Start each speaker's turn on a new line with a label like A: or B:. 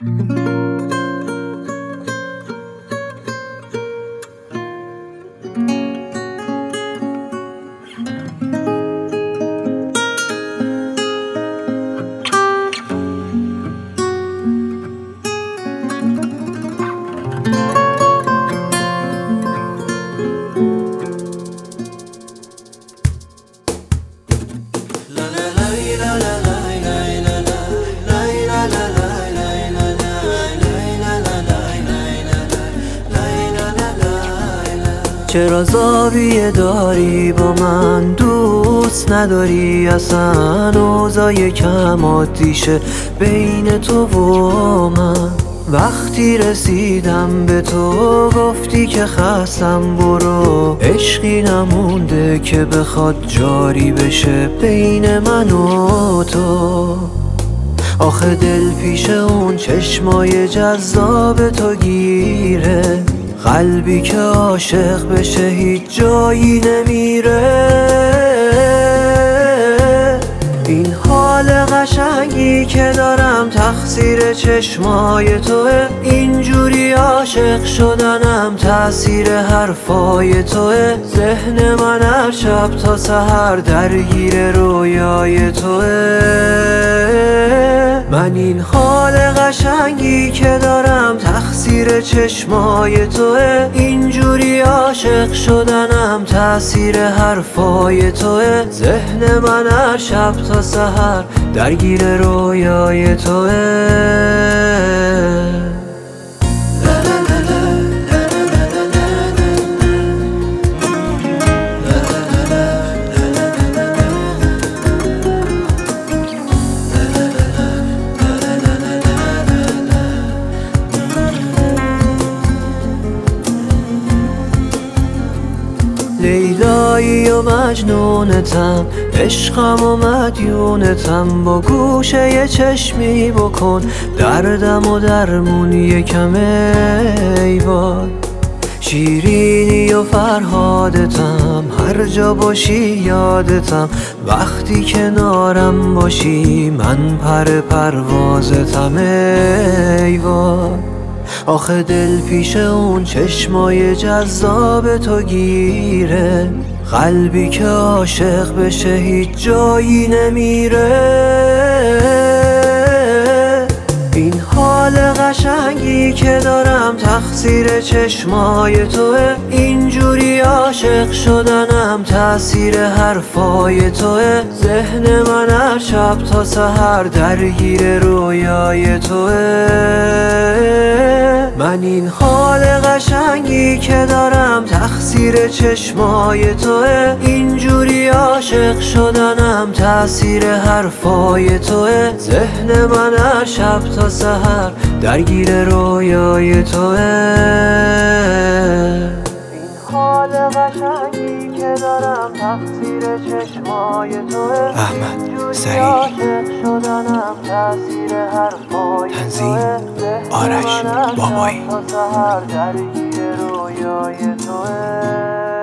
A: Mm-hmm. چرا زاویه داری با من؟ دوست نداری اصلا اوضاع یکم عادیشه بین تو و من. وقتی رسیدم به تو گفتی که خستم برو. عشقی نمونده که بخواد جاری بشه بین من و تو. آخه دل پیش اون چشمای جذاب تو گیره. قلبی که عاشق بشه هیچ جایی نمیره. این حال قشنگی که دارم تقصیر چشمای توه. اینجوری عاشق شدنم تاثیر حرفای توه. ذهن من هر شب تا سهر درگیر رویای توه. من این حال قشنگی که دارم تقصیر چشمای توه. اینجوری عاشق شدنم تاثیر حرفای توه. ذهن من هر شب تا سهر درگیر رویای توه. lệ rơi لیلایی و مجنونتم. عشقم و مدیونتم. با گوشه یه چشمی بکن. دردم و درمون یکم ای وای. شیرینی و فرهادتم. هر جا باشی یادتم. وقتی کنارم باشی من پر پروازتم ای وای. آخه دل پیش اون چشمای جذاب تو گیره. قلبی که عاشق بشه هیچ جایی نمیره. این حال قشنگی که دارم تقصیر چشمای توه. اینجوری عاشق شدنم تاثیر حرفای توه. ذهن من هر شب تا سهر درگیر رویای توه. من این حال قشنگی که دارم تقصیر چشمای توه. اینجوری عاشق شدنم تاثیر حرفای توه. ذهن من هر شب تا سهر درگیر رویای توه. این حال قشنگی که دارم تقصیر چشمای توه.
B: احمد سعید. تنظیم آرش بابایی.
A: تا سهر درگیر رویای توه